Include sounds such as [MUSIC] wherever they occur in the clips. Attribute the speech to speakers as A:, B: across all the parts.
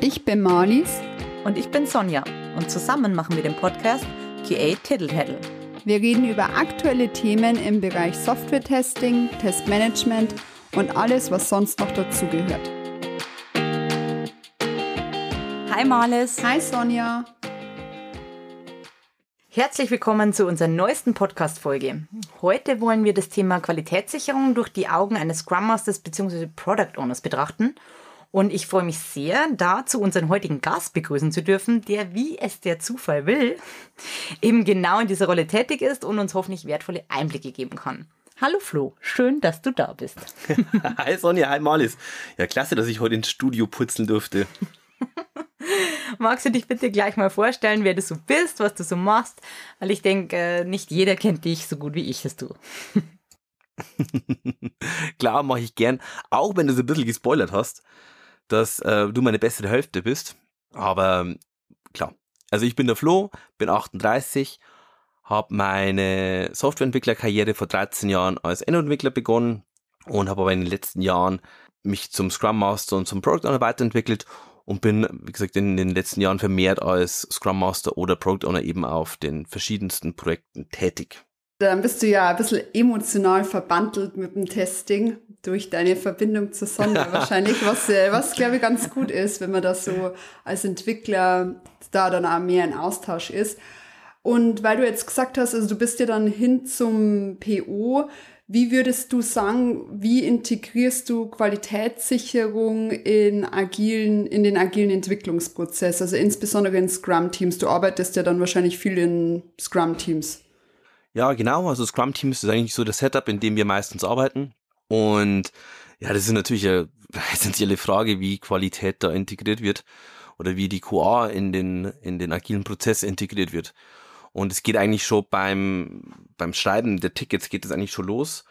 A: Ich bin Marlies.
B: Und ich bin Sonja. Und zusammen machen wir den Podcast QA Tiddle
A: Wir reden über aktuelle Themen im Bereich Software-Testing, Testmanagement und alles, was sonst noch dazugehört.
B: Hi Marlies.
A: Hi Sonja.
B: Herzlich willkommen zu unserer neuesten Podcast-Folge. Heute wollen wir das Thema Qualitätssicherung durch die Augen eines Scrum Masters bzw. Product Owners betrachten. Und ich freue mich sehr, dazu unseren heutigen Gast begrüßen zu dürfen, der, wie es der Zufall will, eben genau in dieser Rolle tätig ist und uns hoffentlich wertvolle Einblicke geben kann. Hallo Flo, schön, dass du da bist. [LAUGHS] [LAUGHS]
C: hi Sonja, hi Marlies. Ja, klasse, dass ich heute ins Studio putzeln durfte. [LAUGHS]
B: Magst du dich bitte gleich mal vorstellen, wer du so bist, was du so machst? Weil ich denke, äh, nicht jeder kennt dich so gut wie ich es tue.
C: Klar, mache ich gern. Auch wenn du so ein bisschen gespoilert hast, dass äh, du meine bessere Hälfte bist. Aber ähm, klar. Also ich bin der Flo, bin 38, habe meine Softwareentwicklerkarriere vor 13 Jahren als Endentwickler begonnen und habe aber in den letzten Jahren mich zum Scrum Master und zum Product Owner weiterentwickelt und bin, wie gesagt, in den letzten Jahren vermehrt als Scrum Master oder Product Owner eben auf den verschiedensten Projekten tätig.
A: Dann bist du ja ein bisschen emotional verbandelt mit dem Testing durch deine Verbindung zur Sonne [LAUGHS] wahrscheinlich, was, äh, was glaube ich ganz gut ist, wenn man das so als Entwickler da dann auch mehr in Austausch ist. Und weil du jetzt gesagt hast, also du bist ja dann hin zum PO, wie würdest du sagen, wie integrierst du Qualitätssicherung in agilen, in den agilen Entwicklungsprozess, also insbesondere in Scrum-Teams? Du arbeitest ja dann wahrscheinlich viel in Scrum-Teams.
C: Ja, genau. Also Scrum-Teams ist eigentlich so das Setup, in dem wir meistens arbeiten. Und ja, das ist natürlich eine [LAUGHS] essentielle Frage, wie Qualität da integriert wird oder wie die QA in den, in den agilen Prozess integriert wird. Und es geht eigentlich schon beim, beim Schreiben der Tickets geht es eigentlich schon los,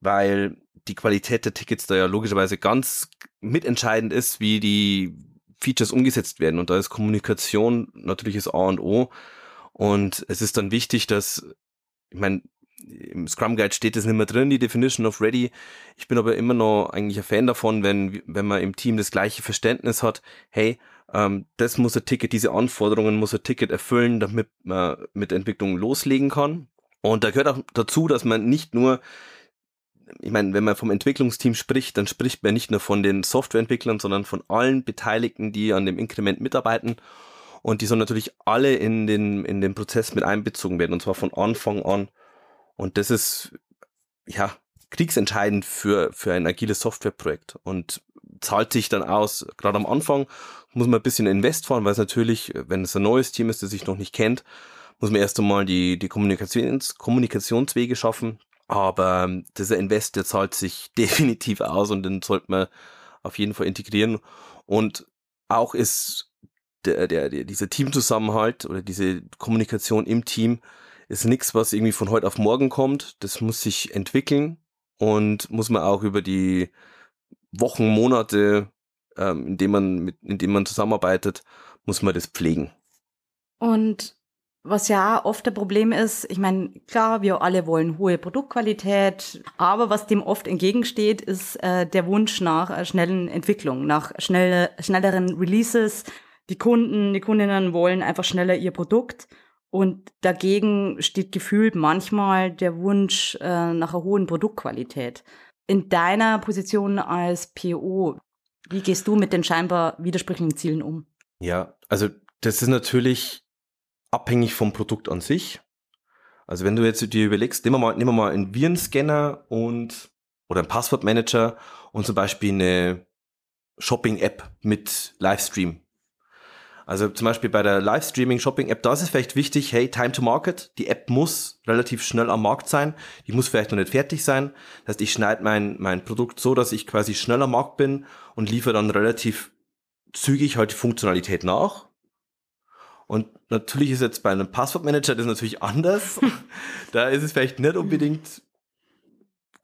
C: weil die Qualität der Tickets da ja logischerweise ganz mitentscheidend ist, wie die Features umgesetzt werden. Und da ist Kommunikation natürlich das A und O. Und es ist dann wichtig, dass, ich meine, im Scrum Guide steht das nicht mehr drin, die Definition of Ready. Ich bin aber immer noch eigentlich ein Fan davon, wenn, wenn man im Team das gleiche Verständnis hat, hey, ähm, das muss ein Ticket, diese Anforderungen muss ein Ticket erfüllen, damit man mit Entwicklung loslegen kann. Und da gehört auch dazu, dass man nicht nur, ich meine, wenn man vom Entwicklungsteam spricht, dann spricht man nicht nur von den Softwareentwicklern, sondern von allen Beteiligten, die an dem Inkrement mitarbeiten. Und die sollen natürlich alle in den, in den Prozess mit einbezogen werden, und zwar von Anfang an. Und das ist, ja, kriegsentscheidend für, für ein agiles Softwareprojekt und zahlt sich dann aus, gerade am Anfang muss man ein bisschen Invest fahren, weil es natürlich, wenn es ein neues Team ist, das sich noch nicht kennt, muss man erst einmal die, die Kommunikations, Kommunikationswege schaffen. Aber ähm, dieser Invest, der zahlt sich [LAUGHS] definitiv aus und den sollte man auf jeden Fall integrieren. Und auch ist der, der, der, dieser Teamzusammenhalt oder diese Kommunikation im Team ist nichts, was irgendwie von heute auf morgen kommt. Das muss sich entwickeln und muss man auch über die Wochen, Monate ähm, in dem man mit, in dem man zusammenarbeitet, muss man das pflegen.
B: Und was ja oft ein Problem ist, ich meine, klar, wir alle wollen hohe Produktqualität, aber was dem oft entgegensteht, ist äh, der Wunsch nach äh, schnellen Entwicklung, nach schnelle, schnelleren Releases. Die Kunden, die Kundinnen wollen einfach schneller ihr Produkt und dagegen steht gefühlt manchmal der Wunsch äh, nach einer hohen Produktqualität. In deiner Position als PO, wie gehst du mit den scheinbar widersprüchlichen Zielen um?
C: Ja, also das ist natürlich abhängig vom Produkt an sich. Also wenn du jetzt dir überlegst, nehmen wir mal, nehmen wir mal einen Virenscanner und oder einen Passwortmanager und zum Beispiel eine Shopping-App mit Livestream. Also zum Beispiel bei der Livestreaming-Shopping-App, da ist es vielleicht wichtig, hey, Time to Market, die App muss relativ schnell am Markt sein, die muss vielleicht noch nicht fertig sein. Das heißt, ich schneide mein, mein Produkt so, dass ich quasi schnell am Markt bin und liefere dann relativ zügig halt die Funktionalität nach. Und natürlich ist jetzt bei einem Passwortmanager das natürlich anders. [LAUGHS] da ist es vielleicht nicht unbedingt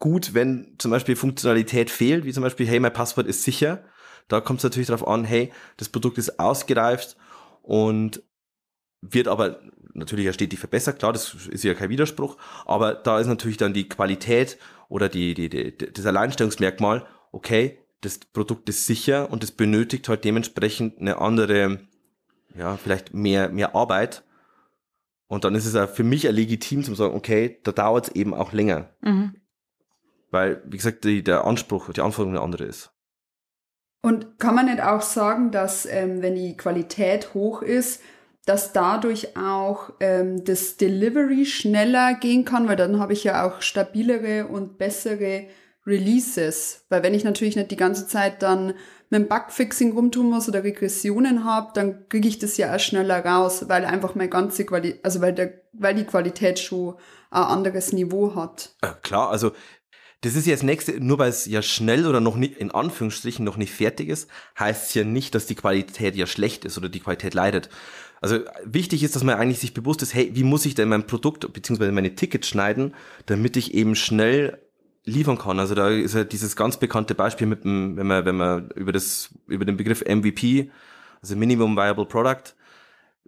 C: gut, wenn zum Beispiel Funktionalität fehlt, wie zum Beispiel, hey, mein Passwort ist sicher da kommt es natürlich darauf an, hey, das Produkt ist ausgereift und wird aber natürlich ja stetig verbessert, klar, das ist ja kein Widerspruch, aber da ist natürlich dann die Qualität oder die, die, die, das Alleinstellungsmerkmal, okay, das Produkt ist sicher und es benötigt halt dementsprechend eine andere, ja, vielleicht mehr, mehr Arbeit. Und dann ist es ja für mich ja legitim zu sagen, okay, da dauert es eben auch länger. Mhm. Weil, wie gesagt, die, der Anspruch, die Anforderung eine andere ist.
A: Und kann man nicht auch sagen, dass ähm, wenn die Qualität hoch ist, dass dadurch auch ähm, das Delivery schneller gehen kann, weil dann habe ich ja auch stabilere und bessere Releases. Weil wenn ich natürlich nicht die ganze Zeit dann mit dem Bugfixing rumtun muss oder Regressionen habe, dann kriege ich das ja auch schneller raus, weil einfach meine ganze Qualität, also weil, der, weil die Qualität schon ein anderes Niveau hat.
C: Ja, klar, also das ist das nächste, nur weil es ja schnell oder noch nicht, in Anführungsstrichen, noch nicht fertig ist, heißt es ja nicht, dass die Qualität ja schlecht ist oder die Qualität leidet. Also wichtig ist, dass man eigentlich sich bewusst ist, hey, wie muss ich denn mein Produkt bzw. meine Tickets schneiden, damit ich eben schnell liefern kann. Also da ist ja dieses ganz bekannte Beispiel mit dem, wenn man, wenn man über das, über den Begriff MVP, also Minimum Viable Product,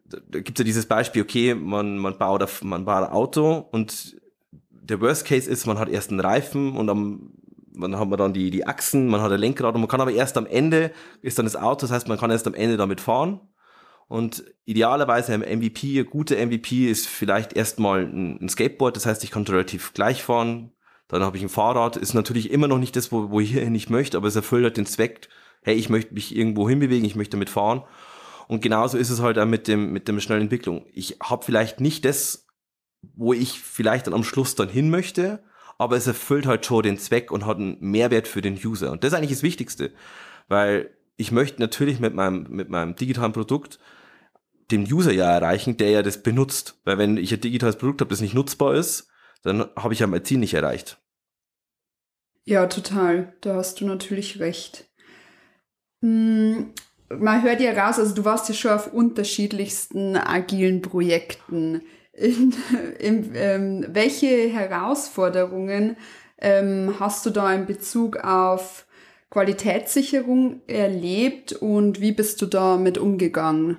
C: da, da gibt es ja dieses Beispiel, okay, man, man baut auf, man baut ein Auto und der Worst Case ist, man hat erst einen Reifen und am, man hat man dann die, die Achsen, man hat ein Lenkrad und man kann aber erst am Ende ist dann das Auto, das heißt, man kann erst am Ende damit fahren. Und idealerweise ein MVP, ein guter MVP ist vielleicht erstmal ein, ein Skateboard, das heißt, ich kann relativ gleich fahren. Dann habe ich ein Fahrrad, ist natürlich immer noch nicht das, wo, wo ich hier nicht möchte, aber es erfüllt halt den Zweck, hey, ich möchte mich irgendwo hinbewegen, ich möchte damit fahren. Und genauso ist es halt auch mit dem, mit dem schnellen Entwicklung. Ich habe vielleicht nicht das, wo ich vielleicht dann am Schluss dann hin möchte, aber es erfüllt halt schon den Zweck und hat einen Mehrwert für den User. Und das ist eigentlich das Wichtigste, weil ich möchte natürlich mit meinem, mit meinem digitalen Produkt den User ja erreichen, der ja das benutzt. Weil wenn ich ein digitales Produkt habe, das nicht nutzbar ist, dann habe ich ja mein Ziel nicht erreicht.
A: Ja, total. Da hast du natürlich recht. Hm, man hört ja raus, also du warst ja schon auf unterschiedlichsten agilen Projekten. In, in, ähm, welche Herausforderungen ähm, hast du da in Bezug auf Qualitätssicherung erlebt und wie bist du damit umgegangen?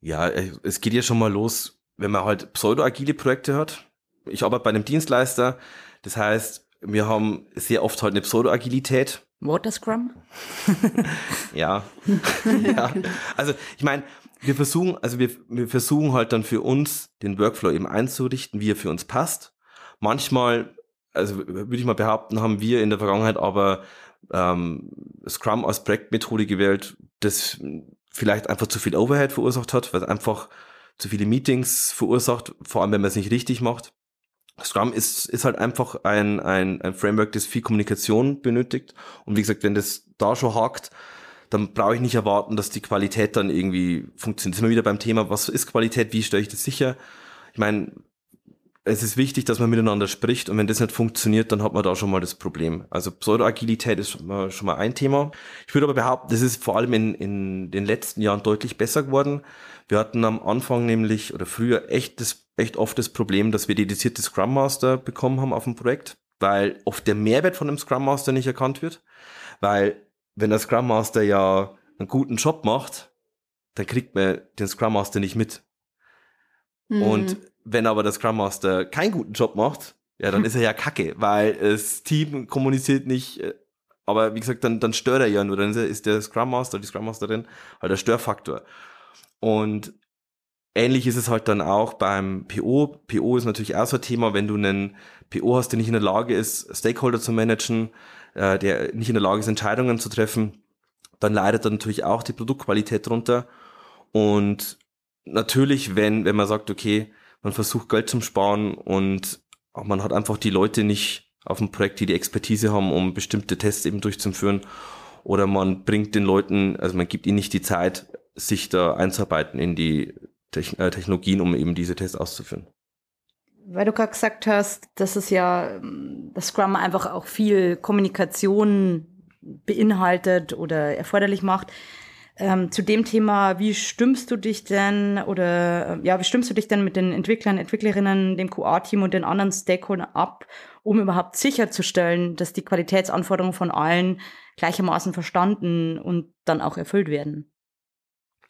C: Ja, äh, es geht ja schon mal los, wenn man halt pseudo-agile Projekte hat. Ich arbeite bei einem Dienstleister, das heißt, wir haben sehr oft halt eine Pseudo-Agilität.
B: Water Scrum? [LAUGHS]
C: ja. [LAUGHS] ja. Also ich meine, wir versuchen, also wir, wir versuchen halt dann für uns den Workflow eben einzurichten, wie er für uns passt. Manchmal, also würde ich mal behaupten, haben wir in der Vergangenheit aber ähm, Scrum als Projektmethode gewählt, das vielleicht einfach zu viel Overhead verursacht hat, weil es einfach zu viele Meetings verursacht, vor allem wenn man es nicht richtig macht. Scrum ist, ist halt einfach ein, ein, ein Framework, das viel Kommunikation benötigt. Und wie gesagt, wenn das da schon hakt, dann brauche ich nicht erwarten, dass die Qualität dann irgendwie funktioniert. Sind wir wieder beim Thema, was ist Qualität, wie stelle ich das sicher? Ich meine, es ist wichtig, dass man miteinander spricht und wenn das nicht funktioniert, dann hat man da schon mal das Problem. Also Pseudoagilität ist schon mal, schon mal ein Thema. Ich würde aber behaupten, das ist vor allem in, in den letzten Jahren deutlich besser geworden. Wir hatten am Anfang nämlich oder früher echt, das, echt oft das Problem, dass wir dedizierte Scrum Master bekommen haben auf dem Projekt, weil oft der Mehrwert von einem Scrum Master nicht erkannt wird. Weil wenn der Scrum Master ja einen guten Job macht, dann kriegt man den Scrum Master nicht mit. Mhm. Und wenn aber der Scrum Master keinen guten Job macht, ja, dann ist er ja kacke, weil das Team kommuniziert nicht, äh, aber wie gesagt, dann, dann stört er ja nur, dann ist der Scrum Master, die Scrum Masterin halt der Störfaktor. Und ähnlich ist es halt dann auch beim PO. PO ist natürlich auch so ein Thema, wenn du einen PO hast, der nicht in der Lage ist, Stakeholder zu managen, äh, der nicht in der Lage ist, Entscheidungen zu treffen, dann leidet dann natürlich auch die Produktqualität drunter. Und natürlich, wenn, wenn man sagt, okay, man versucht Geld zum Sparen und man hat einfach die Leute nicht auf dem Projekt, die die Expertise haben, um bestimmte Tests eben durchzuführen. Oder man bringt den Leuten, also man gibt ihnen nicht die Zeit, sich da einzuarbeiten in die äh, Technologien, um eben diese Tests auszuführen.
B: Weil du gerade gesagt hast, dass es ja das Scrum einfach auch viel Kommunikation beinhaltet oder erforderlich macht. Ähm, zu dem Thema, wie stimmst du dich denn oder ja, wie stimmst du dich denn mit den Entwicklern, Entwicklerinnen, dem QA-Team und den anderen Stakeholdern ab, um überhaupt sicherzustellen, dass die Qualitätsanforderungen von allen gleichermaßen verstanden und dann auch erfüllt werden?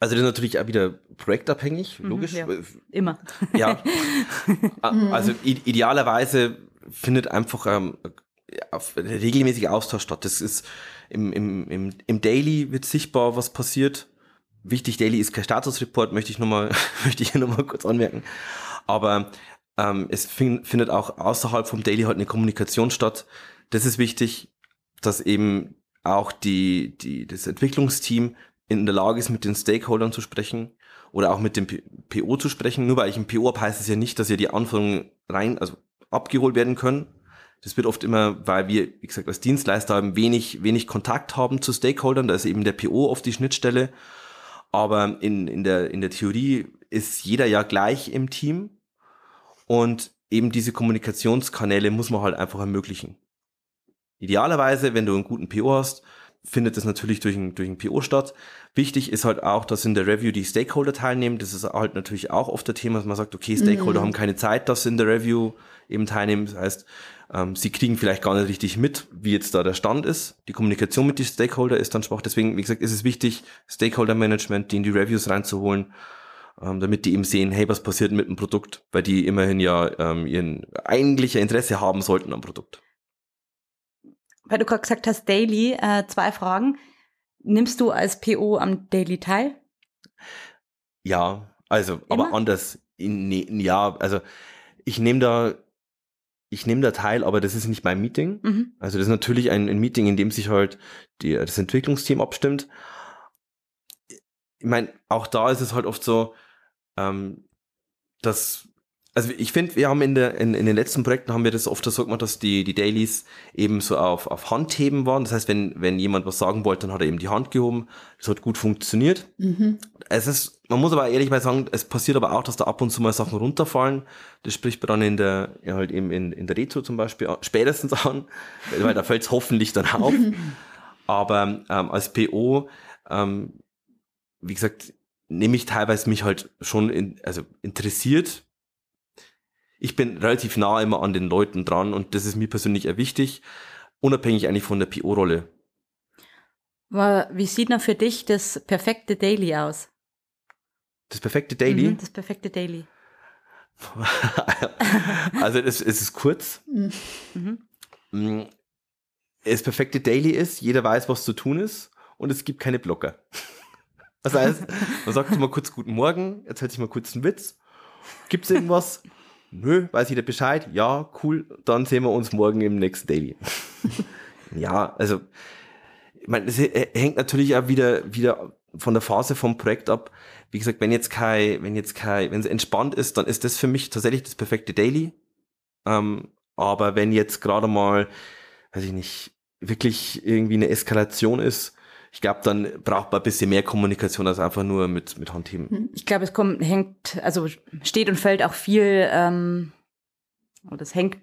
C: Also das ist natürlich auch wieder projektabhängig, mhm, logisch. Ja,
B: immer.
C: Ja. [LAUGHS] also idealerweise findet einfach ähm, regelmäßiger Austausch statt. Das ist im, im, im, im Daily wird sichtbar, was passiert. Wichtig, Daily ist kein Statusreport, möchte ich nochmal, [LAUGHS] möchte ich hier nochmal kurz anmerken. Aber ähm, es find, findet auch außerhalb vom Daily halt eine Kommunikation statt. Das ist wichtig, dass eben auch die, die, das Entwicklungsteam in der Lage ist, mit den Stakeholdern zu sprechen oder auch mit dem PO zu sprechen. Nur weil ich ein PO habe, heißt es ja nicht, dass ja die Anforderungen rein, also abgeholt werden können. Das wird oft immer, weil wir, wie gesagt, als Dienstleister haben wenig, wenig Kontakt haben zu Stakeholdern. Da ist eben der PO oft die Schnittstelle. Aber in, in, der, in der Theorie ist jeder ja gleich im Team. Und eben diese Kommunikationskanäle muss man halt einfach ermöglichen. Idealerweise, wenn du einen guten PO hast, findet das natürlich durch ein, durch ein PO statt. Wichtig ist halt auch, dass in der Review die Stakeholder teilnehmen. Das ist halt natürlich auch oft der Thema, dass man sagt, okay, Stakeholder mhm. haben keine Zeit, dass sie in der Review eben teilnehmen. Das heißt, ähm, sie kriegen vielleicht gar nicht richtig mit, wie jetzt da der Stand ist. Die Kommunikation mit den Stakeholder ist dann schwach. Deswegen, wie gesagt, ist es wichtig, Stakeholder Management, die in die Reviews reinzuholen, ähm, damit die eben sehen, hey, was passiert mit dem Produkt, weil die immerhin ja ähm, ihren eigentlicher Interesse haben sollten am Produkt
B: weil du gerade gesagt hast, Daily, äh, zwei Fragen. Nimmst du als PO am Daily teil?
C: Ja, also, Immer? aber anders. In, ja, also ich nehme da, ich nehme da teil, aber das ist nicht mein Meeting. Mhm. Also das ist natürlich ein, ein, Meeting, in dem sich halt die, das Entwicklungsteam abstimmt. Ich meine, auch da ist es halt oft so, ähm, dass also ich finde, wir haben in, der, in, in den letzten Projekten haben wir das oft so gemacht, dass die, die Dailies eben so auf, auf Handheben waren. Das heißt, wenn, wenn jemand was sagen wollte, dann hat er eben die Hand gehoben. Das hat gut funktioniert. Mhm. Es ist, man muss aber ehrlich mal sagen, es passiert aber auch, dass da ab und zu mal Sachen runterfallen. Das spricht man dann in der, ja, halt eben in, in der Retro zum Beispiel spätestens an, [LAUGHS] weil da fällt es hoffentlich dann auf. [LAUGHS] aber ähm, als PO, ähm, wie gesagt, nehme ich teilweise mich halt schon in, also interessiert ich bin relativ nah immer an den Leuten dran und das ist mir persönlich eher wichtig, unabhängig eigentlich von der PO-Rolle.
B: Wie sieht denn für dich das perfekte Daily aus?
C: Das perfekte Daily? Mhm,
B: das perfekte Daily. [LAUGHS]
C: also es, es, ist kurz. Mhm. Mm, das perfekte Daily ist, jeder weiß, was zu tun ist und es gibt keine Blocker. Das heißt, man sagt mal kurz Guten Morgen, erzählt sich mal kurz einen Witz. Gibt es irgendwas? Nö, weiß jeder Bescheid, ja, cool, dann sehen wir uns morgen im nächsten Daily. [LAUGHS] ja, also, ich meine, es hängt natürlich auch wieder, wieder von der Phase vom Projekt ab. Wie gesagt, wenn jetzt kein, wenn jetzt kein, wenn es entspannt ist, dann ist das für mich tatsächlich das perfekte Daily. Ähm, aber wenn jetzt gerade mal, weiß ich nicht, wirklich irgendwie eine Eskalation ist, ich glaube, dann braucht man ein bisschen mehr Kommunikation als einfach nur mit, mit Handheben. Hm.
B: Ich glaube, es kommt, hängt, also steht und fällt auch viel, ähm, es hängt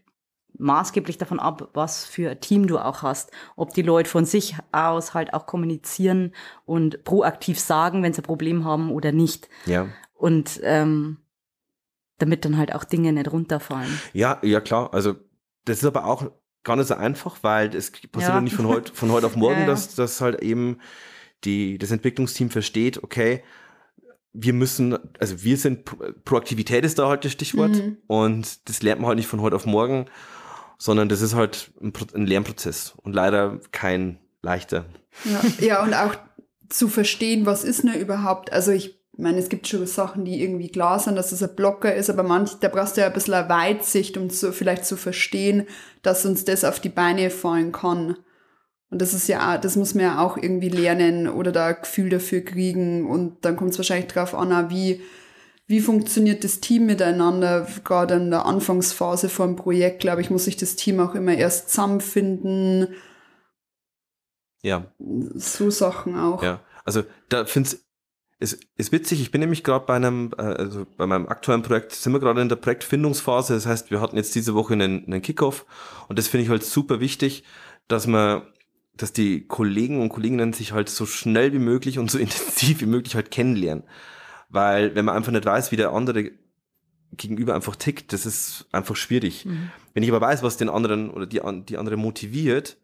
B: maßgeblich davon ab, was für ein Team du auch hast. Ob die Leute von sich aus halt auch kommunizieren und proaktiv sagen, wenn sie ein Problem haben oder nicht.
C: Ja.
B: Und ähm, damit dann halt auch Dinge nicht runterfallen.
C: Ja, ja klar. Also das ist aber auch gar nicht so einfach, weil es passiert ja nicht von heute, von heute auf [LAUGHS] morgen, ja, dass, dass halt eben die, das Entwicklungsteam versteht, okay, wir müssen, also wir sind, Proaktivität ist da halt das Stichwort mhm. und das lernt man halt nicht von heute auf morgen, sondern das ist halt ein, ein Lernprozess und leider kein leichter.
A: Ja, ja, und auch zu verstehen, was ist ne überhaupt, also ich ich meine, es gibt schon Sachen, die irgendwie klar sind, dass es ein Blocker ist, aber manch, da brauchst du ja ein bisschen eine Weitsicht, um so vielleicht zu verstehen, dass uns das auf die Beine fallen kann. Und das ist ja, das muss man ja auch irgendwie lernen oder da ein Gefühl dafür kriegen. Und dann kommt es wahrscheinlich drauf an, wie, wie funktioniert das Team miteinander. Gerade in der Anfangsphase vom Projekt, glaube ich, muss sich das Team auch immer erst zusammenfinden.
C: Ja.
A: So Sachen auch.
C: Ja. Also da finde es ist witzig, ich bin nämlich gerade bei einem, äh, also bei meinem aktuellen Projekt, sind wir gerade in der Projektfindungsphase. Das heißt, wir hatten jetzt diese Woche einen, einen Kickoff und das finde ich halt super wichtig, dass man, dass die Kollegen und Kolleginnen sich halt so schnell wie möglich und so [LAUGHS] intensiv wie möglich halt kennenlernen. Weil wenn man einfach nicht weiß, wie der andere gegenüber einfach tickt, das ist einfach schwierig. Mhm. Wenn ich aber weiß, was den anderen oder die, die andere motiviert,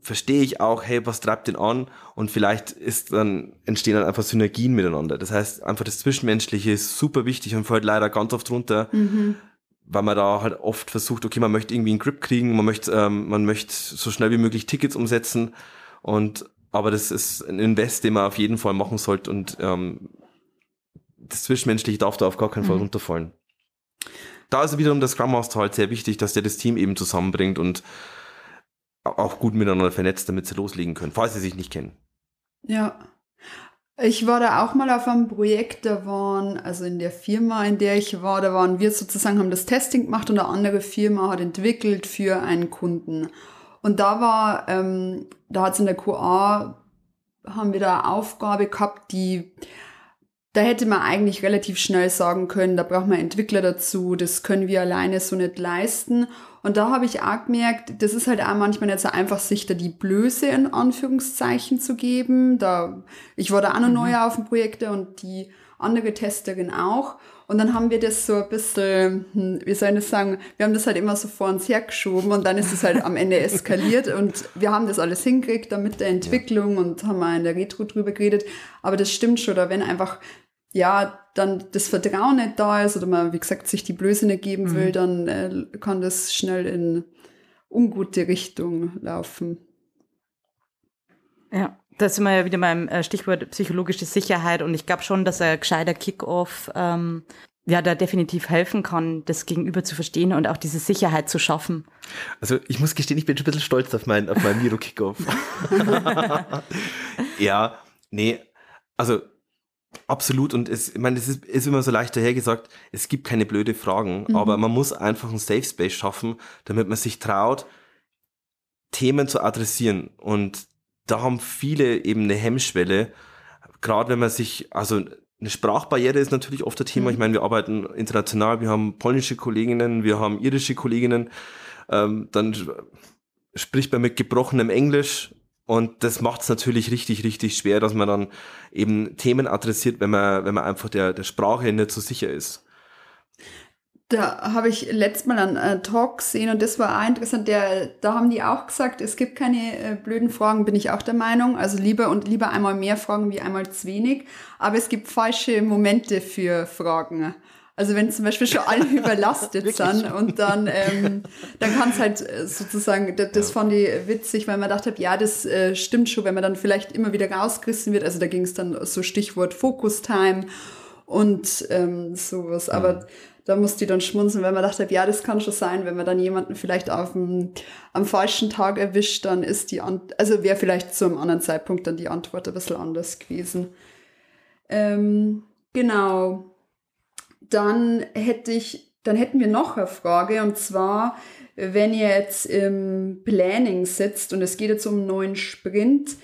C: verstehe ich auch, hey, was treibt den an? Und vielleicht ist dann, entstehen dann einfach Synergien miteinander. Das heißt, einfach das Zwischenmenschliche ist super wichtig und fällt leider ganz oft runter, mhm. weil man da halt oft versucht, okay, man möchte irgendwie einen Grip kriegen, man möchte, ähm, man möchte so schnell wie möglich Tickets umsetzen Und aber das ist ein Invest, den man auf jeden Fall machen sollte und ähm, das Zwischenmenschliche darf da auf gar keinen Fall mhm. runterfallen. Da ist wiederum der Scrum Master halt sehr wichtig, dass der das Team eben zusammenbringt und auch gut miteinander vernetzt, damit sie loslegen können, falls sie sich nicht kennen.
A: Ja. Ich war da auch mal auf einem Projekt, da waren, also in der Firma, in der ich war, da waren wir sozusagen, haben das Testing gemacht und eine andere Firma hat entwickelt für einen Kunden. Und da war, ähm, da hat es in der QA, haben wir da eine Aufgabe gehabt, die da hätte man eigentlich relativ schnell sagen können, da braucht man Entwickler dazu, das können wir alleine so nicht leisten. Und da habe ich auch gemerkt, das ist halt auch manchmal nicht so einfach, sich da die Blöße in Anführungszeichen zu geben. Da, ich war da auch noch mhm. neu auf dem Projekt und die andere Testerin auch. Und dann haben wir das so ein bisschen, hm, wie soll ich das sagen, wir haben das halt immer so vor uns hergeschoben und dann ist es halt am Ende [LAUGHS] eskaliert und wir haben das alles hingekriegt, da mit der Entwicklung und haben mal in der Retro drüber geredet. Aber das stimmt schon, oder wenn einfach ja, dann das Vertrauen nicht da ist oder man, wie gesagt, sich die Blöße nicht geben mhm. will, dann äh, kann das schnell in ungute Richtung laufen.
B: Ja, da sind wir ja wieder beim äh, Stichwort psychologische Sicherheit und ich glaube schon, dass ein gescheiter Kickoff ähm, ja da definitiv helfen kann, das Gegenüber zu verstehen und auch diese Sicherheit zu schaffen.
C: Also ich muss gestehen, ich bin schon ein bisschen stolz auf meinen auf meinen Miro Kickoff. [LAUGHS] [LAUGHS] ja, nee, also Absolut und es, ich meine, es ist, ist immer so leicht dahergesagt, es gibt keine blöde Fragen, mhm. aber man muss einfach einen Safe Space schaffen, damit man sich traut, Themen zu adressieren und da haben viele eben eine Hemmschwelle, gerade wenn man sich, also eine Sprachbarriere ist natürlich oft ein Thema. Mhm. Ich meine, wir arbeiten international, wir haben polnische Kolleginnen, wir haben irische Kolleginnen, ähm, dann spricht man mit gebrochenem Englisch, und das macht es natürlich richtig, richtig schwer, dass man dann eben Themen adressiert, wenn man, wenn man einfach der, der Sprache nicht so sicher ist.
A: Da habe ich letztes Mal einen äh, Talk gesehen und das war auch interessant. Der, da haben die auch gesagt, es gibt keine äh, blöden Fragen, bin ich auch der Meinung. Also lieber und lieber einmal mehr Fragen wie einmal zu wenig. Aber es gibt falsche Momente für Fragen. Also wenn zum Beispiel schon alle [LAUGHS] überlastet sind und dann, ähm, dann kann es halt äh, sozusagen, das, das ja. fand ich witzig, weil man dachte, ja, das äh, stimmt schon, wenn man dann vielleicht immer wieder rausgerissen wird. Also da ging es dann so Stichwort Focus Time und ähm, sowas. Mhm. Aber da musste ich dann schmunzeln, weil man dachte, ja, das kann schon sein, wenn man dann jemanden vielleicht auf dem, am falschen Tag erwischt, dann ist die, Ant also wäre vielleicht zu einem anderen Zeitpunkt dann die Antwort ein bisschen anders gewesen. Ähm, genau dann hätte ich, dann hätten wir noch eine Frage und zwar, wenn ihr jetzt im Planning sitzt und es geht jetzt um einen neuen Sprint,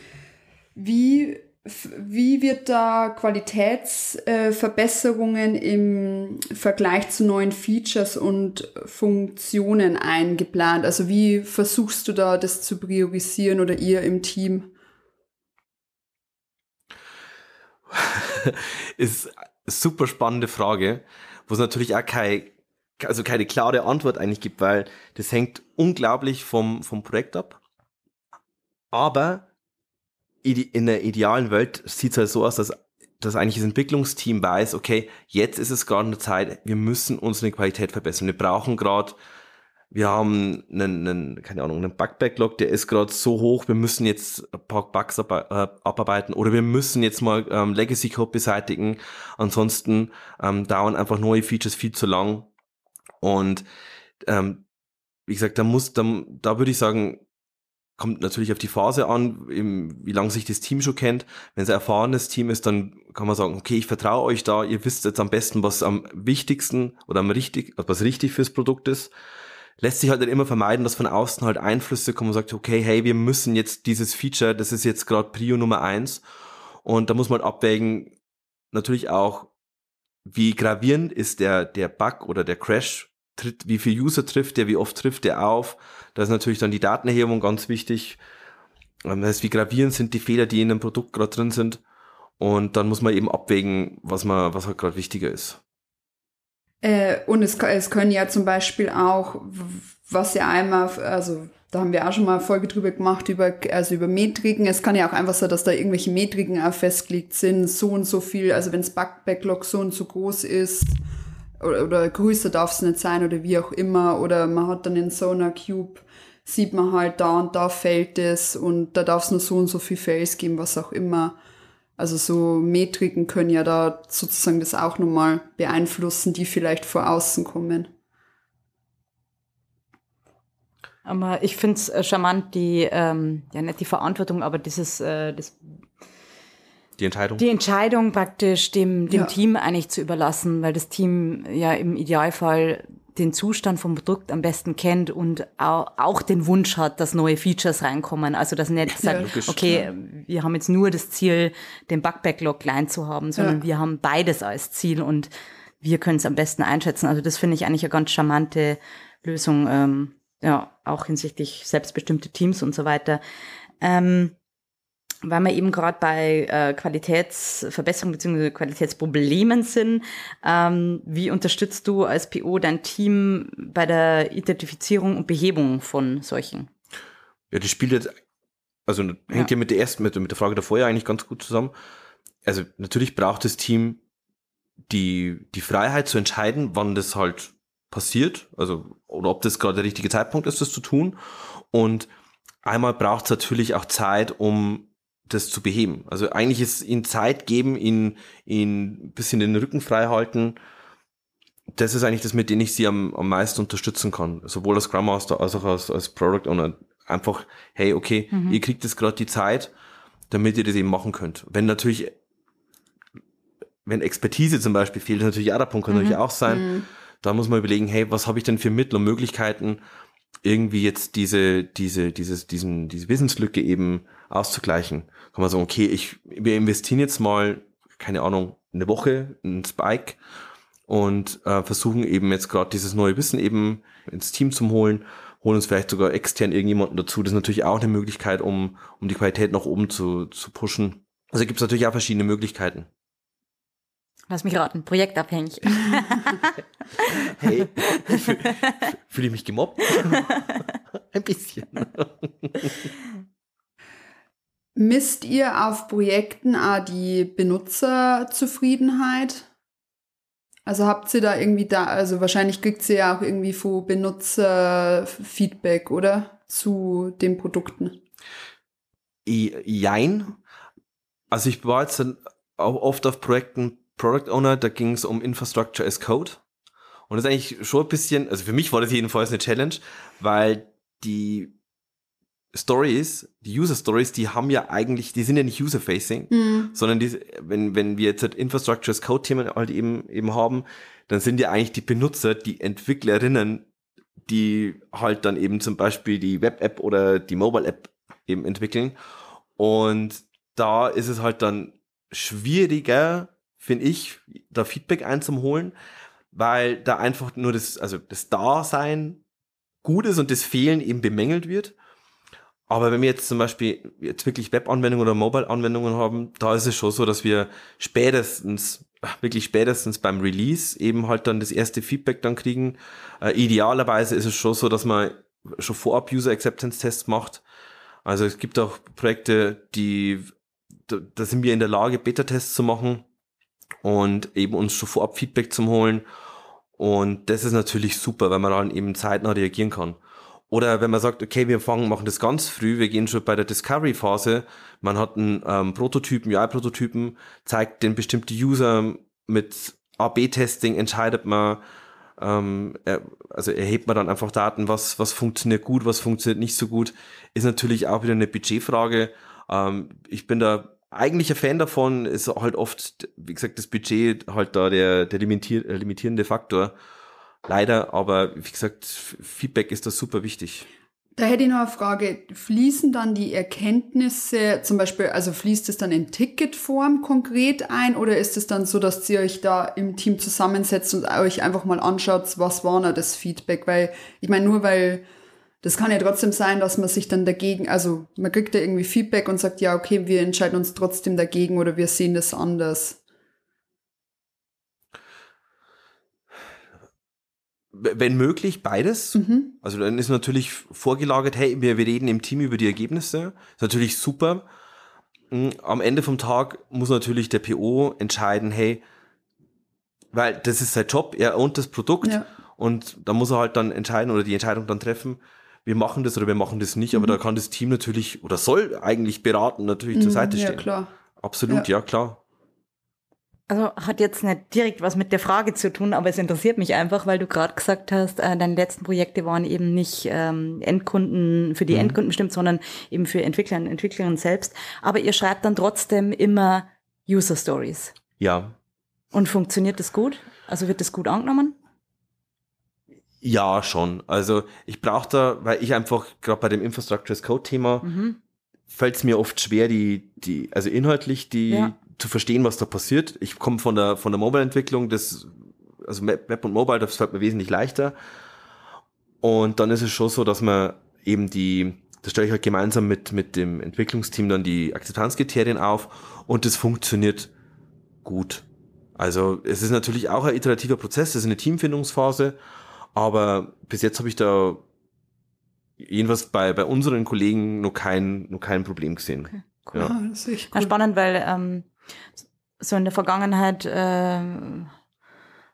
A: wie, wie wird da Qualitätsverbesserungen im Vergleich zu neuen Features und Funktionen eingeplant? Also wie versuchst du da das zu priorisieren oder ihr im Team? [LAUGHS]
C: ist super spannende Frage, wo es natürlich auch keine, also keine klare Antwort eigentlich gibt, weil das hängt unglaublich vom, vom Projekt ab. Aber in der idealen Welt sieht es halt so aus, dass, dass eigentlich das Entwicklungsteam weiß, okay, jetzt ist es gerade eine Zeit, wir müssen unsere Qualität verbessern. Wir brauchen gerade wir haben einen, einen keine Ahnung, einen Bug-Backlog, der ist gerade so hoch, wir müssen jetzt ein paar Bugs äh, abarbeiten oder wir müssen jetzt mal ähm, Legacy-Code beseitigen. Ansonsten ähm, dauern einfach neue Features viel zu lang. Und ähm, wie gesagt, da muss, da, da würde ich sagen, kommt natürlich auf die Phase an, wie lange sich das Team schon kennt. Wenn es ein erfahrenes Team ist, dann kann man sagen, okay, ich vertraue euch da, ihr wisst jetzt am besten, was am wichtigsten oder am richtig, was richtig fürs Produkt ist lässt sich halt dann immer vermeiden, dass von außen halt Einflüsse kommen und sagt, okay, hey, wir müssen jetzt dieses Feature, das ist jetzt gerade Prio Nummer eins. Und da muss man halt abwägen, natürlich auch, wie gravierend ist der, der Bug oder der Crash, tritt, wie viel User trifft der, wie oft trifft der auf. Da ist natürlich dann die Datenerhebung ganz wichtig. Ähm, das heißt, wie gravierend sind die Fehler, die in dem Produkt gerade drin sind. Und dann muss man eben abwägen, was man, was halt gerade wichtiger ist.
A: Äh, und es, es können ja zum Beispiel auch, was ja einmal, also da haben wir auch schon mal eine Folge drüber gemacht, über, also über Metriken. Es kann ja auch einfach sein, dass da irgendwelche Metriken auch festgelegt sind, so und so viel, also wenn das Backlog so und so groß ist, oder, größer darf es nicht sein oder wie auch immer, oder man hat dann in Sonar Cube sieht man halt, da und da fällt es und da darf es nur so und so viel Fails geben, was auch immer. Also so Metriken können ja da sozusagen das auch nochmal beeinflussen, die vielleicht vor außen kommen.
B: Aber ich finde es äh, charmant, die, ähm, ja nicht die Verantwortung, aber dieses, äh, das,
C: die Entscheidung.
B: Die Entscheidung praktisch dem, dem
A: Ja.
B: Team eigentlich zu überlassen, weil das Team ja im Idealfall den Zustand vom Produkt am besten kennt und auch, den Wunsch hat, dass neue Features reinkommen. Also dass nicht sagt,
C: logisch.
B: okay, wir haben jetzt nur das Ziel, den Bug-Backlog klein zu haben, sondern
A: Ja.
B: wir haben beides als Ziel und wir können es am besten einschätzen. Also das finde ich eigentlich eine ganz charmante Lösung, ähm, ja, auch hinsichtlich selbstbestimmte Teams und so weiter. Ähm, weil wir eben gerade bei äh, Qualitätsverbesserung bzw. Qualitätsproblemen sind. Ähm, wie unterstützt du als PO dein Team bei der Identifizierung und Behebung von solchen?
C: Ja, das spielt jetzt, also hängt ja, mit der ersten, mit, mit der Frage davor ja eigentlich ganz gut zusammen. Also natürlich braucht das Team die, die Freiheit zu entscheiden, wann das halt passiert, also oder ob das gerade der richtige Zeitpunkt ist, das zu tun. Und einmal braucht es natürlich auch Zeit, um das zu beheben. Also eigentlich ist ihnen Zeit geben, ihnen, ihnen ein bisschen den Rücken frei halten. Das ist eigentlich das, mit dem ich sie am, am meisten unterstützen kann. Sowohl als Scrum Master als auch als, als Product Owner. Einfach, hey, okay, ihr kriegt jetzt gerade die Zeit, damit ihr das eben machen könnt. Wenn natürlich, wenn Expertise zum Beispiel fehlt, ist natürlich auch der Punkt, kann natürlich auch sein. Da muss man überlegen, hey, was habe ich denn für Mittel und Möglichkeiten, irgendwie jetzt diese, diese, dieses, diesen, diese Wissenslücke eben auszugleichen. Kann man sagen, okay, ich, wir investieren jetzt mal, keine Ahnung, eine Woche, einen Spike und äh, versuchen eben jetzt gerade dieses neue Wissen eben ins Team zu holen, holen uns vielleicht sogar extern irgendjemanden dazu. Das ist natürlich auch eine Möglichkeit, um, um die Qualität nach oben zu, zu pushen. Also gibt es natürlich auch verschiedene Möglichkeiten.
B: Lass mich raten, projektabhängig. [LAUGHS]
C: Hey, fühle fühl ich mich gemobbt? [LAUGHS] Ein bisschen. [LAUGHS]
A: Misst ihr auf Projekten auch die Benutzerzufriedenheit? Also habt ihr da irgendwie da, also wahrscheinlich kriegt ihr ja auch irgendwie von Benutzerfeedback, oder? Zu den Produkten.
C: Jein. Also ich war jetzt auch oft auf Projekten Product Owner, da ging es um Infrastructure as Code. Und das ist eigentlich schon ein bisschen, also für mich war das jedenfalls eine Challenge, weil die Stories, die User Stories, die haben ja eigentlich, die sind ja nicht user-facing, sondern die, wenn, wenn wir jetzt halt Infrastructure as Code Themen halt eben, eben haben, dann sind ja eigentlich die Benutzer, die Entwicklerinnen, die halt dann eben zum Beispiel die Web-App oder die Mobile-App eben entwickeln. Und da ist es halt dann schwieriger, finde ich, da Feedback einzuholen, weil da einfach nur das, also das Dasein gut ist und das Fehlen eben bemängelt wird. Aber wenn wir jetzt zum Beispiel jetzt wirklich Web-Anwendungen oder Mobile-Anwendungen haben, da ist es schon so, dass wir spätestens, wirklich spätestens beim Release eben halt dann das erste Feedback dann kriegen. Äh, idealerweise ist es schon so, dass man schon vorab User-Acceptance-Tests macht. Also es gibt auch Projekte, die, da, da sind wir in der Lage, Beta-Tests zu machen und eben uns schon vorab Feedback zu holen. Und das ist natürlich super, weil man dann eben zeitnah reagieren kann. Oder wenn man sagt, okay, wir fangen, machen das ganz früh, wir gehen schon bei der Discovery-Phase, man hat einen ähm, Prototypen, UI-Prototypen, zeigt den bestimmte User mit A-B-Testing, entscheidet man, ähm, er, also erhebt man dann einfach Daten, was, was funktioniert gut, was funktioniert nicht so gut, ist natürlich auch wieder eine Budgetfrage. Ähm, ich bin da eigentlich ein Fan davon, ist halt oft, wie gesagt, das Budget halt da der, der limitier, äh, limitierende Faktor. Leider, aber wie gesagt, Feedback ist da super wichtig.
A: Da hätte ich noch eine Frage. Fließen dann die Erkenntnisse, zum Beispiel, also fließt es dann in Ticketform konkret ein oder ist es dann so, dass ihr euch da im Team zusammensetzt und euch einfach mal anschaut, was war da das Feedback? Weil, ich meine, nur weil das kann ja trotzdem sein, dass man sich dann dagegen, also man kriegt da irgendwie Feedback und sagt, ja, okay, wir entscheiden uns trotzdem dagegen oder wir sehen das anders.
C: Wenn möglich, beides.
A: Mhm.
C: Also dann ist natürlich vorgelagert, hey, wir, wir reden im Team über die Ergebnisse. Ist natürlich super. Mm, Am Ende vom Tag muss natürlich der PO entscheiden, hey, weil das ist sein Job, er ownt das Produkt
A: Ja.
C: und da muss er halt dann entscheiden oder die Entscheidung dann treffen, wir machen das oder wir machen das nicht, aber da kann das Team natürlich oder soll eigentlich beraten natürlich zur
A: Mhm,
C: Seite
A: ja,
C: stehen.
A: klar.
C: Absolut, ja, klar.
B: Also hat jetzt nicht direkt was mit der Frage zu tun, aber es interessiert mich einfach, weil du gerade gesagt hast, äh, deine letzten Projekte waren eben nicht ähm, Endkunden für die
C: Mhm.
B: Endkunden bestimmt, sondern eben für Entwickler und Entwicklerinnen selbst. Aber ihr schreibt dann trotzdem immer User Stories.
C: Ja,
B: Und funktioniert das gut? Also wird das gut angenommen?
C: ja, schon. Also ich brauche da, weil ich einfach gerade bei dem Infrastructure as Code Thema
B: Mhm.
C: fällt es mir oft schwer, die, die, also inhaltlich die
B: Ja.
C: Zu verstehen, was da passiert. Ich komme von der von der Mobile-Entwicklung, das, also Web und Mobile, das fällt mir wesentlich leichter. Und dann ist es schon so, dass man eben die, das stelle ich halt gemeinsam mit, mit dem Entwicklungsteam dann die Akzeptanzkriterien auf und das funktioniert gut. Also es ist natürlich auch ein iterativer Prozess, es ist eine Teamfindungsphase, aber bis jetzt habe ich da jedenfalls bei, bei unseren Kollegen noch kein, noch kein Problem gesehen.
B: Okay,
C: cool. Ja.
A: Das ist echt
B: Ja,
A: cool.
B: spannend, weil ähm, so in der Vergangenheit äh, habe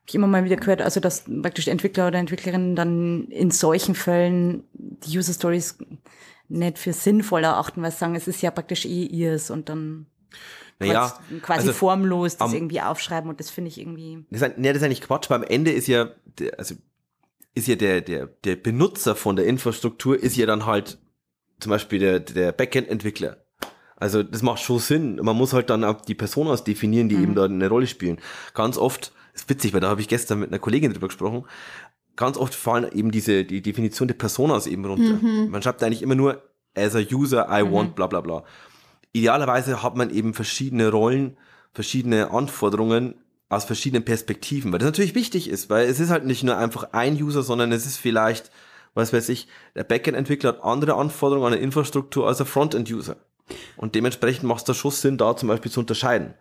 B: ich immer mal wieder gehört, also dass praktisch Entwickler oder Entwicklerinnen dann in solchen Fällen die User Stories nicht für sinnvoll erachten, weil sie sagen, es ist ja praktisch eh ihrs und dann
C: Naja,
B: quasi,
C: also,
B: formlos das
C: am-
B: irgendwie aufschreiben und das finde ich irgendwie.
C: Das ist, nee, das ist eigentlich Quatsch, weil am Ende ist ja, der, also ist ja der, der, der Benutzer von der Infrastruktur ist ja dann halt zum Beispiel der, der Backend-Entwickler. Also das macht schon Sinn. Man muss halt dann auch die Personas definieren, die
B: Mhm.
C: eben da eine Rolle spielen. Ganz oft, ist witzig, weil da habe ich gestern mit einer Kollegin drüber gesprochen, ganz oft fallen eben diese, die Definition der Personas eben runter. Man schreibt eigentlich immer nur as a user, I
B: Mhm.
C: want, bla bla bla. Idealerweise hat man eben verschiedene Rollen, verschiedene Anforderungen aus verschiedenen Perspektiven, weil das natürlich wichtig ist, weil es ist halt nicht nur einfach ein User, sondern es ist vielleicht, was weiß ich, der Backend-Entwickler hat andere Anforderungen an eine Infrastruktur als der Frontend-User. Und dementsprechend macht es da schon Sinn, da zum Beispiel zu unterscheiden.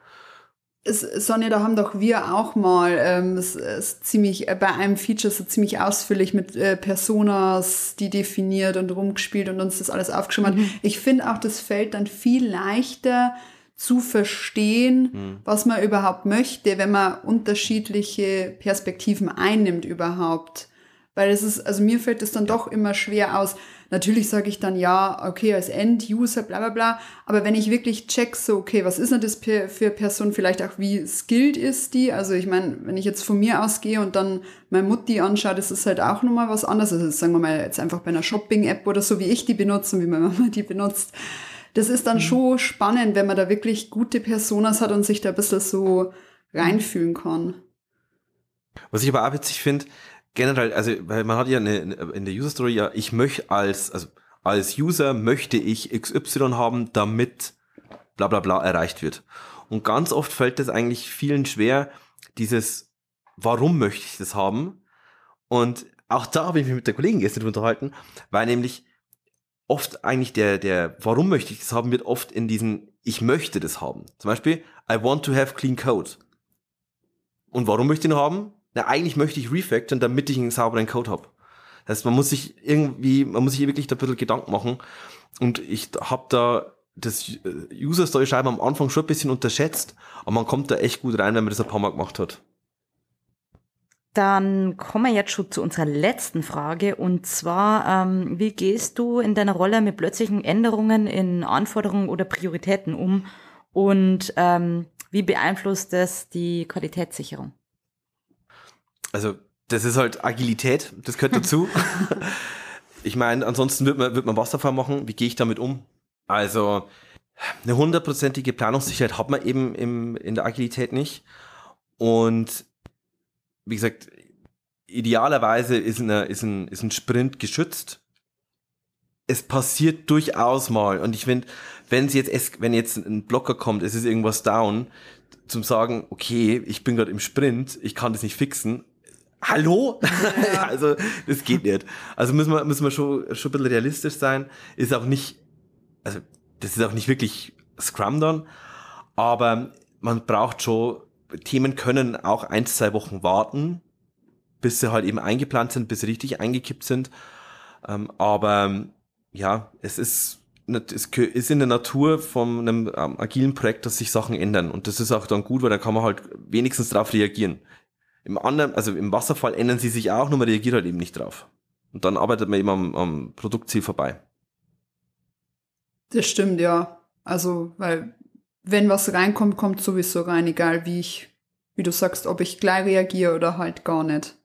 A: Sonja, da haben doch wir auch mal ähm, es, es ziemlich äh, bei einem Feature so ziemlich ausführlich mit äh, Personas, die definiert und rumgespielt und uns das alles aufgeschrieben hat. Ich finde auch, das fällt dann viel leichter zu verstehen, was man überhaupt möchte, wenn man unterschiedliche Perspektiven einnimmt überhaupt. Weil es ist, also mir fällt es dann doch immer schwer aus. Natürlich sage ich dann ja, okay, als End-User, bla bla bla. Aber wenn ich wirklich check, so, okay, was ist denn das für Person, vielleicht auch wie skilled ist die? Also ich meine, wenn ich jetzt von mir ausgehe und dann meine Mutti anschaue, das ist halt auch nochmal was anderes. Also sagen wir mal jetzt einfach bei einer Shopping-App oder so, wie ich die benutze und wie meine Mama die benutzt. Das ist dann schon spannend, wenn man da wirklich gute Personas hat und sich da ein bisschen so reinfühlen kann.
C: Was ich aber auch witzig finde, generell, also, weil man hat ja eine, in der User Story ja, ich möchte als, also als User möchte ich XY haben, damit bla bla bla erreicht wird. Und ganz oft fällt es eigentlich vielen schwer, dieses, warum möchte ich das haben? Und auch da habe ich mich mit der Kollegin gestern unterhalten, weil nämlich oft eigentlich der, der, warum möchte ich das haben, wird oft in diesen, ich möchte das haben. Zum Beispiel, I want to have clean code. Und warum möchte ich ihn haben? Na, eigentlich möchte ich refactoren, damit ich einen sauberen Code habe. Das heißt, man muss sich irgendwie, man muss sich wirklich da ein bisschen Gedanken machen. Und ich habe da das User Story Schreiben am Anfang schon ein bisschen unterschätzt, aber man kommt da echt gut rein, wenn man das ein paar Mal gemacht hat.
B: Dann kommen wir jetzt schon zu unserer letzten Frage und zwar, ähm, wie gehst du in deiner Rolle mit plötzlichen Änderungen in Anforderungen oder Prioritäten um und ähm, wie beeinflusst das die Qualitätssicherung?
C: Also, das ist halt Agilität, das gehört dazu. [LAUGHS] ich meine, ansonsten wird man, wird man Wasserfall machen. Wie gehe ich damit um? Also, eine hundertprozentige Planungssicherheit hat man eben im, in der Agilität nicht. Und wie gesagt, idealerweise ist, eine, ist, ein, ist ein Sprint geschützt. Es passiert durchaus mal. Und ich finde, wenn jetzt, wenn jetzt ein Blocker kommt, es ist irgendwas down, zum sagen, okay, ich bin gerade im Sprint, ich kann das nicht fixen. Hallo? [LAUGHS] also, das geht nicht. Also müssen wir, müssen wir schon, schon ein bisschen realistisch sein. Ist auch nicht, also, das ist auch nicht wirklich Scrum dann, aber man braucht schon, Themen können auch ein, zwei Wochen warten, bis sie halt eben eingeplant sind, bis sie richtig eingekippt sind. Ähm, aber ja, es ist, es ist in der Natur von einem ähm, agilen Projekt, dass sich Sachen ändern. Und das ist auch dann gut, weil da kann man halt wenigstens drauf reagieren. Im anderen, also im Wasserfall ändern sie sich auch, nur man reagiert halt eben nicht drauf. Und dann arbeitet man eben am, am Produktziel vorbei.
A: Das stimmt, ja. Also, weil wenn was reinkommt, kommt sowieso rein, egal wie ich, wie du sagst, ob ich gleich reagiere oder halt gar nicht.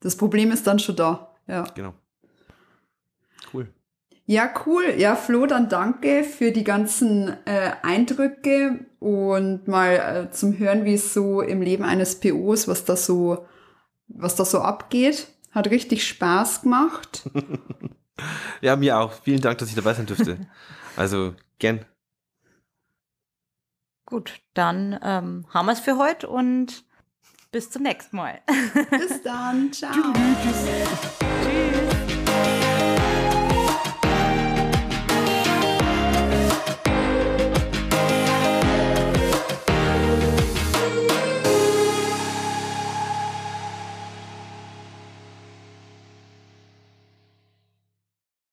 A: Das Problem ist dann schon da, ja.
C: Genau. Cool.
A: Ja, cool. Ja, Flo, dann danke für die ganzen äh, Eindrücke und mal äh, zum Hören, wie es so im Leben eines POs, was da so, was da so abgeht. Hat richtig Spaß gemacht. [LAUGHS]
C: ja, mir auch. Vielen Dank, dass ich dabei sein durfte. [LAUGHS] also, gern.
B: Gut, dann ähm, haben wir es für heute und bis zum nächsten Mal.
A: bis dann. [LAUGHS] Ciao. Tschüss. Tschüss.